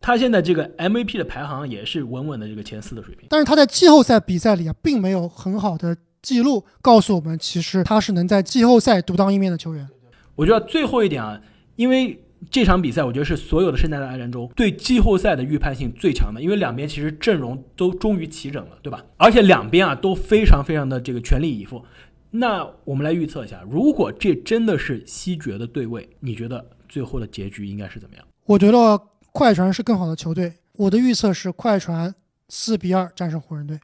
他现在这个 MVP 的排行也是稳稳的这个前四的水平，但是他在季后赛比赛里啊并没有很好的记录告诉我们，其实他是能在季后赛独当一面的球员。我觉得最后一点啊，因为这场比赛，我觉得是所有的圣诞大战中对季后赛的预判性最强的，因为两边其实阵容都终于齐整了，对吧？而且两边啊都非常非常的这个全力以赴。那我们来预测一下，如果这真的是西决的对位，你觉得最后的结局应该是怎么样？我觉得快船是更好的球队，我的预测是快船四比二战胜湖人队，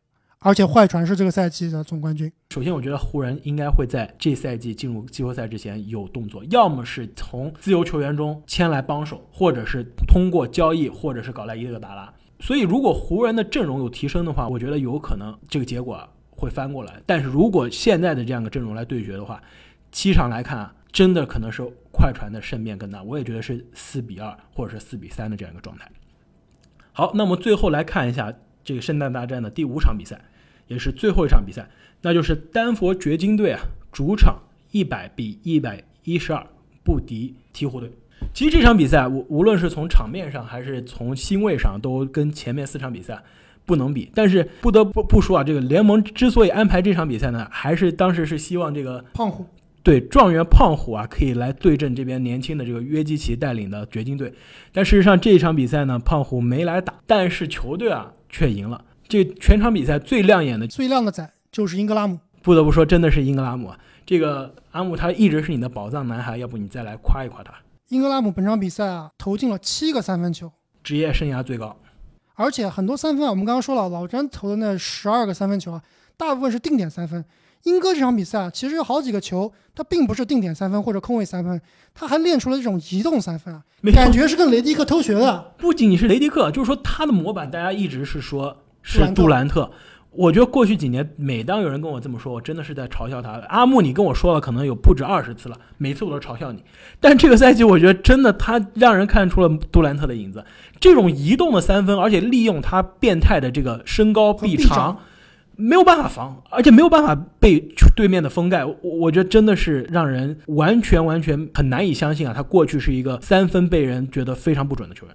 而且坏传是这个赛季的总冠军。首先，我觉得湖人应该会在这赛季进入季后赛之前有动作，要么是从自由球员中签来帮手，或者是通过交易，或者是搞来伊戈达拉。所以，如果湖人的阵容有提升的话，我觉得有可能这个结果会翻过来。但是如果现在的这样的阵容来对决的话，七场来看啊，真的可能是快船的胜面更大。我也觉得是四比二或者是四比三的这样一个状态。好，那么最后来看一下这个圣诞大战的第五场比赛，也是最后一场比赛，那就是丹佛掘金队啊主场一百比一百一十二不敌鹈鹕队。其实这场比赛，无无论是从场面上还是从星位上，都跟前面四场比赛不能比。但是不得不不说啊，这个联盟之所以安排这场比赛呢，还是当时是希望这个胖虎对状元胖虎啊，可以来对阵这边年轻的这个约基奇带领的掘金队。但事实上这一场比赛呢，胖虎没来打，但是球队啊却赢了。这全场比赛最亮眼的、最亮的仔就是英格拉姆。不得不说，真的是英格拉姆啊！这个阿姆他一直是你的宝藏男孩，要不你再来夸一夸他？英格拉姆本场比赛啊，投进了七个三分球，职业生涯最高。而且很多三分啊，我们刚刚说了，老詹投的那十二个三分球啊，大部分是定点三分。英哥这场比赛啊，其实有好几个球，他并不是定点三分或者空位三分，他还练出了这种移动三分啊，感觉是跟雷迪克偷学的。不仅仅是雷迪克，就是说他的模板，大家一直是说是杜兰特。我觉得过去几年，每当有人跟我这么说，我真的是在嘲笑他。阿木，你跟我说了可能有不止二十次了，每次我都嘲笑你。但这个赛季，我觉得真的他让人看出了杜兰特的影子。这种移动的三分，而且利用他变态的这个身高臂长，没有办法防，而且没有办法被对面的封盖。我我觉得真的是让人完全完全很难以相信啊！他过去是一个三分被人觉得非常不准的球员。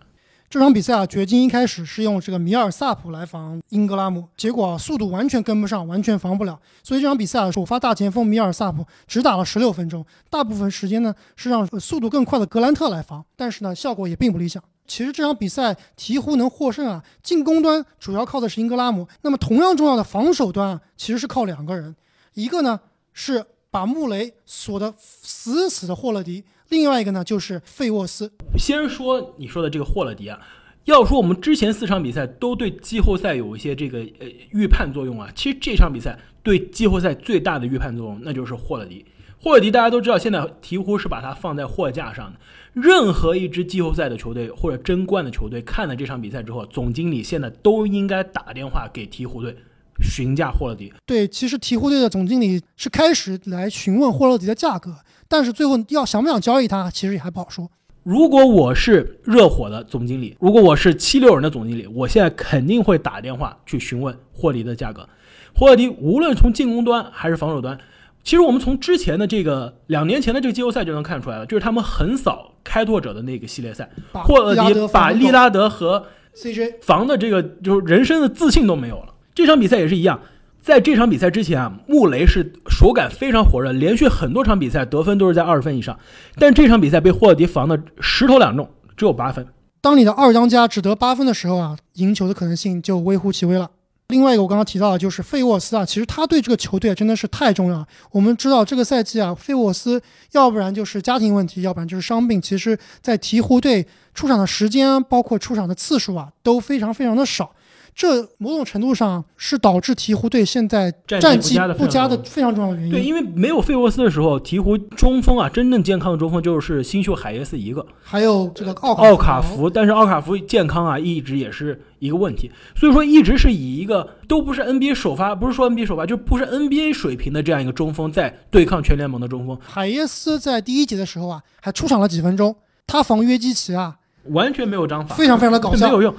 这场比赛啊，掘金一开始是用这个米尔萨普来防英格拉姆，结果速度完全跟不上，完全防不了。所以这场比赛啊，首发大前锋米尔萨普只打了十六分钟，大部分时间呢是让速度更快的格兰特来防，但是呢效果也并不理想。其实这场比赛鹈鹕能获胜啊，进攻端主要靠的是英格拉姆，那么同样重要的防守端啊，其实是靠两个人，一个呢是把穆雷锁得死死的霍勒迪。另外一个呢，就是费沃斯。先说你说的这个霍勒迪啊，要说我们之前四场比赛都对季后赛有一些这个呃预判作用啊，其实这场比赛对季后赛最大的预判作用，那就是霍勒迪。霍勒迪大家都知道，现在鹈鹕是把它放在货架上的。任何一支季后赛的球队或者争冠的球队，看了这场比赛之后，总经理现在都应该打电话给鹈鹕队询价霍勒迪。对，其实鹈鹕队的总经理是开始来询问霍勒迪的价格。但是最后要想不想交易他，其实也还不好说。如果我是热火的总经理，如果我是七六人的总经理，我现在肯定会打电话去询问霍迪的价格。霍勒迪无论从进攻端还是防守端，其实我们从之前的这个两年前的这个季后赛就能看出来了，就是他们横扫开拓者的那个系列赛，霍勒迪把利拉德和 CJ 防的这个就是人生的自信都没有了。这场比赛也是一样。在这场比赛之前啊，穆雷是手感非常火热，连续很多场比赛得分都是在二十分以上。但这场比赛被霍勒迪防的十投两中，只有八分。当你的二当家只得八分的时候啊，赢球的可能性就微乎其微了。另外一个我刚刚提到的就是费沃斯啊，其实他对这个球队真的是太重要了。我们知道这个赛季啊，费沃斯要不然就是家庭问题，要不然就是伤病。其实，在鹈鹕队出场的时间，包括出场的次数啊，都非常非常的少。这某种程度上是导致鹈鹕队现在战绩不佳的非常重要的原因。对，因为没有费沃斯的时候，鹈鹕中锋啊，真正健康的中锋就是新秀海耶斯一个，还有这个奥奥卡福。但是奥卡福健康啊，一直也是一个问题。所以说，一直是以一个都不是 NBA 首发，不是说 NBA 首发，就不是 NBA 水平的这样一个中锋在对抗全联盟的中锋。海耶斯在第一节的时候啊，还出场了几分钟，他防约基奇啊。完全没有章法，非常非常的搞笑，没有用。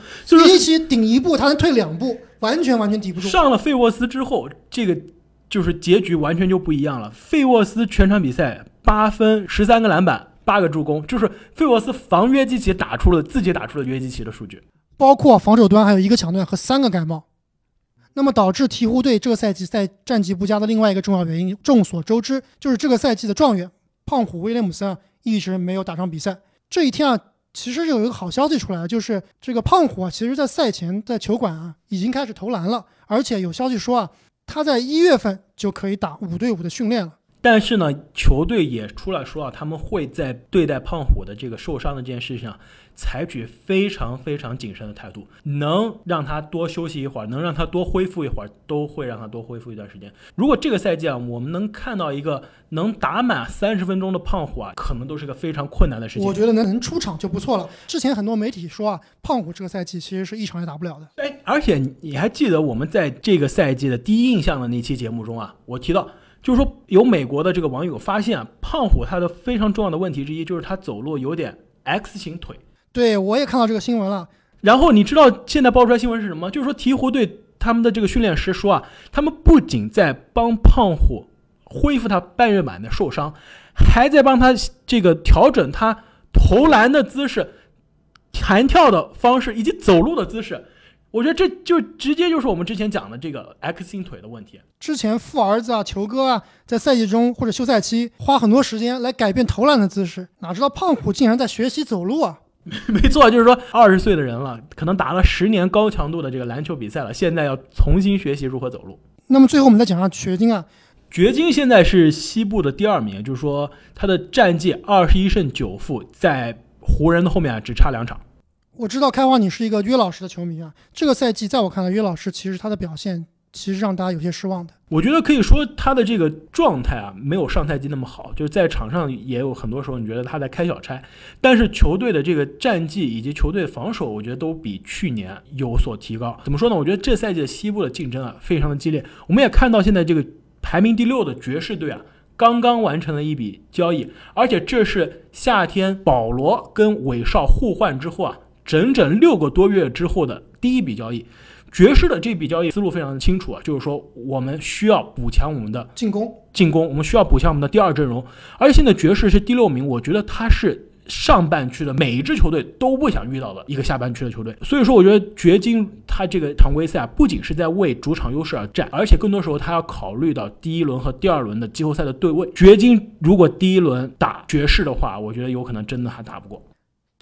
一起顶一步，他能退两步，完全完全抵不住。上了费沃斯之后，这个就是结局完全就不一样了。费沃斯全场比赛八分、十三个篮板、八个助攻，就是费沃斯防约基奇打出了自己打出了约基奇的数据，包括防守端还有一个抢断和三个盖帽。那么导致鹈鹕队这个赛季在战绩不佳的另外一个重要原因，众所周知，就是这个赛季的状元胖虎威廉姆森啊一直没有打上比赛。这一天啊。其实有一个好消息出来，就是这个胖虎啊，其实在赛前在球馆啊已经开始投篮了，而且有消息说啊，他在一月份就可以打五对五的训练了。但是呢，球队也出来说啊，他们会在对待胖虎的这个受伤的这件事情上，采取非常非常谨慎的态度，能让他多休息一会儿，能让他多恢复一会儿，都会让他多恢复一段时间。如果这个赛季啊，我们能看到一个能打满三十分钟的胖虎啊，可能都是个非常困难的事情。我觉得能能出场就不错了。之前很多媒体说啊，胖虎这个赛季其实是一场也打不了的。哎，而且你还记得我们在这个赛季的第一印象的那期节目中啊，我提到。就是说，有美国的这个网友发现啊，胖虎他的非常重要的问题之一就是他走路有点 X 型腿。对，我也看到这个新闻了。然后你知道现在爆出来新闻是什么？就是说鹈鹕队他们的这个训练师说啊，他们不仅在帮胖虎恢复他半月板的受伤，还在帮他这个调整他投篮的姿势、弹跳的方式以及走路的姿势。我觉得这就直接就是我们之前讲的这个 X 型腿的问题。之前富儿子啊、球哥啊，在赛季中或者休赛期花很多时间来改变投篮的姿势，哪知道胖虎竟然在学习走路啊！没错，就是说二十岁的人了，可能打了十年高强度的这个篮球比赛了，现在要重新学习如何走路。那么最后我们再讲下掘金啊，掘金现在是西部的第二名，就是说他的战绩二十一胜九负，在湖人的后面啊只差两场。我知道开花，你是一个约老师的球迷啊。这个赛季，在我看来，约老师其实他的表现其实让大家有些失望的。我觉得可以说他的这个状态啊，没有上赛季那么好，就是在场上也有很多时候你觉得他在开小差。但是球队的这个战绩以及球队防守，我觉得都比去年有所提高。怎么说呢？我觉得这赛季的西部的竞争啊，非常的激烈。我们也看到现在这个排名第六的爵士队啊，刚刚完成了一笔交易，而且这是夏天保罗跟韦少互换之后啊。整整六个多月之后的第一笔交易，爵士的这笔交易思路非常的清楚啊，就是说我们需要补强我们的进攻，进攻，我们需要补强我们的第二阵容。而且现在爵士是第六名，我觉得他是上半区的每一支球队都不想遇到的一个下半区的球队。所以说，我觉得掘金他这个常规赛啊不仅是在为主场优势而战，而且更多时候他要考虑到第一轮和第二轮的季后赛的对位。掘金如果第一轮打爵士的话，我觉得有可能真的还打不过。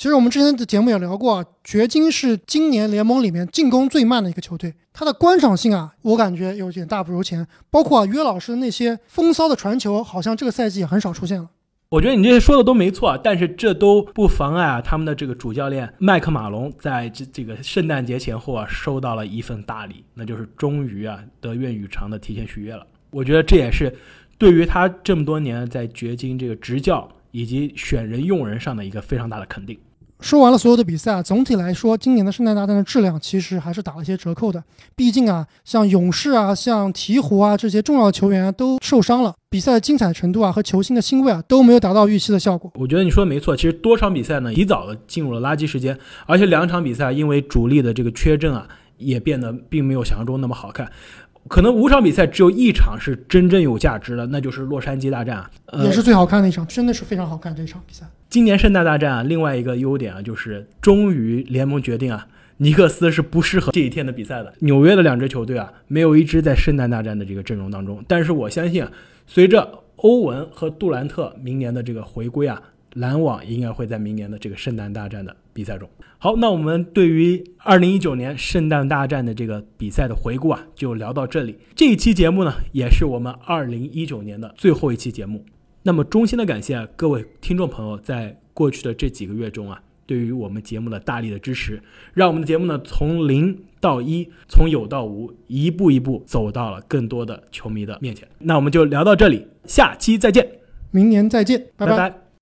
其实我们之前的节目也聊过，掘金是今年联盟里面进攻最慢的一个球队，它的观赏性啊，我感觉有点大不如前。包括啊约老师的那些风骚的传球，好像这个赛季也很少出现了。我觉得你这些说的都没错，但是这都不妨碍啊，他们的这个主教练麦克马龙在这这个圣诞节前后啊，收到了一份大礼，那就是终于啊得愿与偿的提前续约了。我觉得这也是对于他这么多年在掘金这个执教以及选人用人上的一个非常大的肯定。说完了所有的比赛啊，总体来说，今年的圣诞大战的质量其实还是打了些折扣的。毕竟啊，像勇士啊、像鹈鹕啊这些重要球员啊都受伤了，比赛的精彩程度啊和球星的兴味啊都没有达到预期的效果。我觉得你说的没错，其实多场比赛呢，提早的进入了垃圾时间，而且两场比赛因为主力的这个缺阵啊，也变得并没有想象中那么好看。可能五场比赛只有一场是真正有价值的，那就是洛杉矶大战啊，也是最好看的一场，真的是非常好看这一场比赛。今年圣诞大战啊，另外一个优点啊，就是终于联盟决定啊，尼克斯是不适合这一天的比赛的。纽约的两支球队啊，没有一支在圣诞大战的这个阵容当中。但是我相信啊，随着欧文和杜兰特明年的这个回归啊，篮网应该会在明年的这个圣诞大战的比赛中。好，那我们对于二零一九年圣诞大战的这个比赛的回顾啊，就聊到这里。这一期节目呢，也是我们二零一九年的最后一期节目。那么衷心的感谢各位听众朋友在过去的这几个月中啊，对于我们节目的大力的支持，让我们的节目呢从零到一，从有到无，一步一步走到了更多的球迷的面前。那我们就聊到这里，下期再见，明年再见，拜拜。